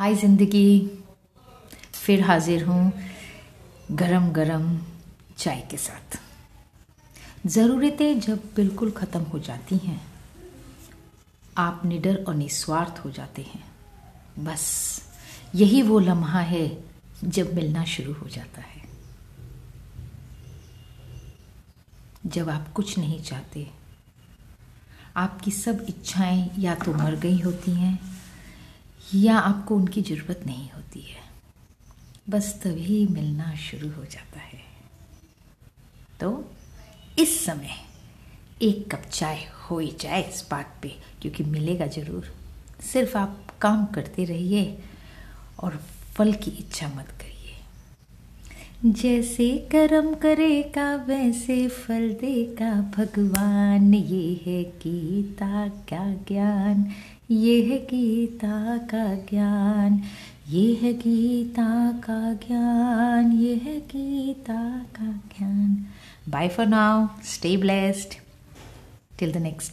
हाय ज़िंदगी। फिर हाजिर हूँ गरम गरम चाय के साथ। ज़रूरतें जब बिल्कुल ख़त्म हो जाती हैं, आप निडर और निस्वार्थ हो जाते हैं। बस यही वो लम्हा है जब मिलना शुरू हो जाता है। जब आप कुछ नहीं चाहते, आपकी सब इच्छाएँ या तो मर गई होती हैं या आपको उनकी ज़रूरत नहीं होती है। बस तभी मिलना शुरू हो जाता है। तो इस समय एक कप चाय हो ही जाए इस बात पे, क्योंकि मिलेगा ज़रूर। सिर्फ़ आप काम करते रहिए और फल की इच्छा मत करिए। जैसे कर्म करेगा, वैसे फल देगा। भगवान, ये है गीता क्या ज्ञान। ये है गीता का ज्ञान। ये है गीता का ज्ञान। ये है गीता का ज्ञान। Bye for now stay blessed till the next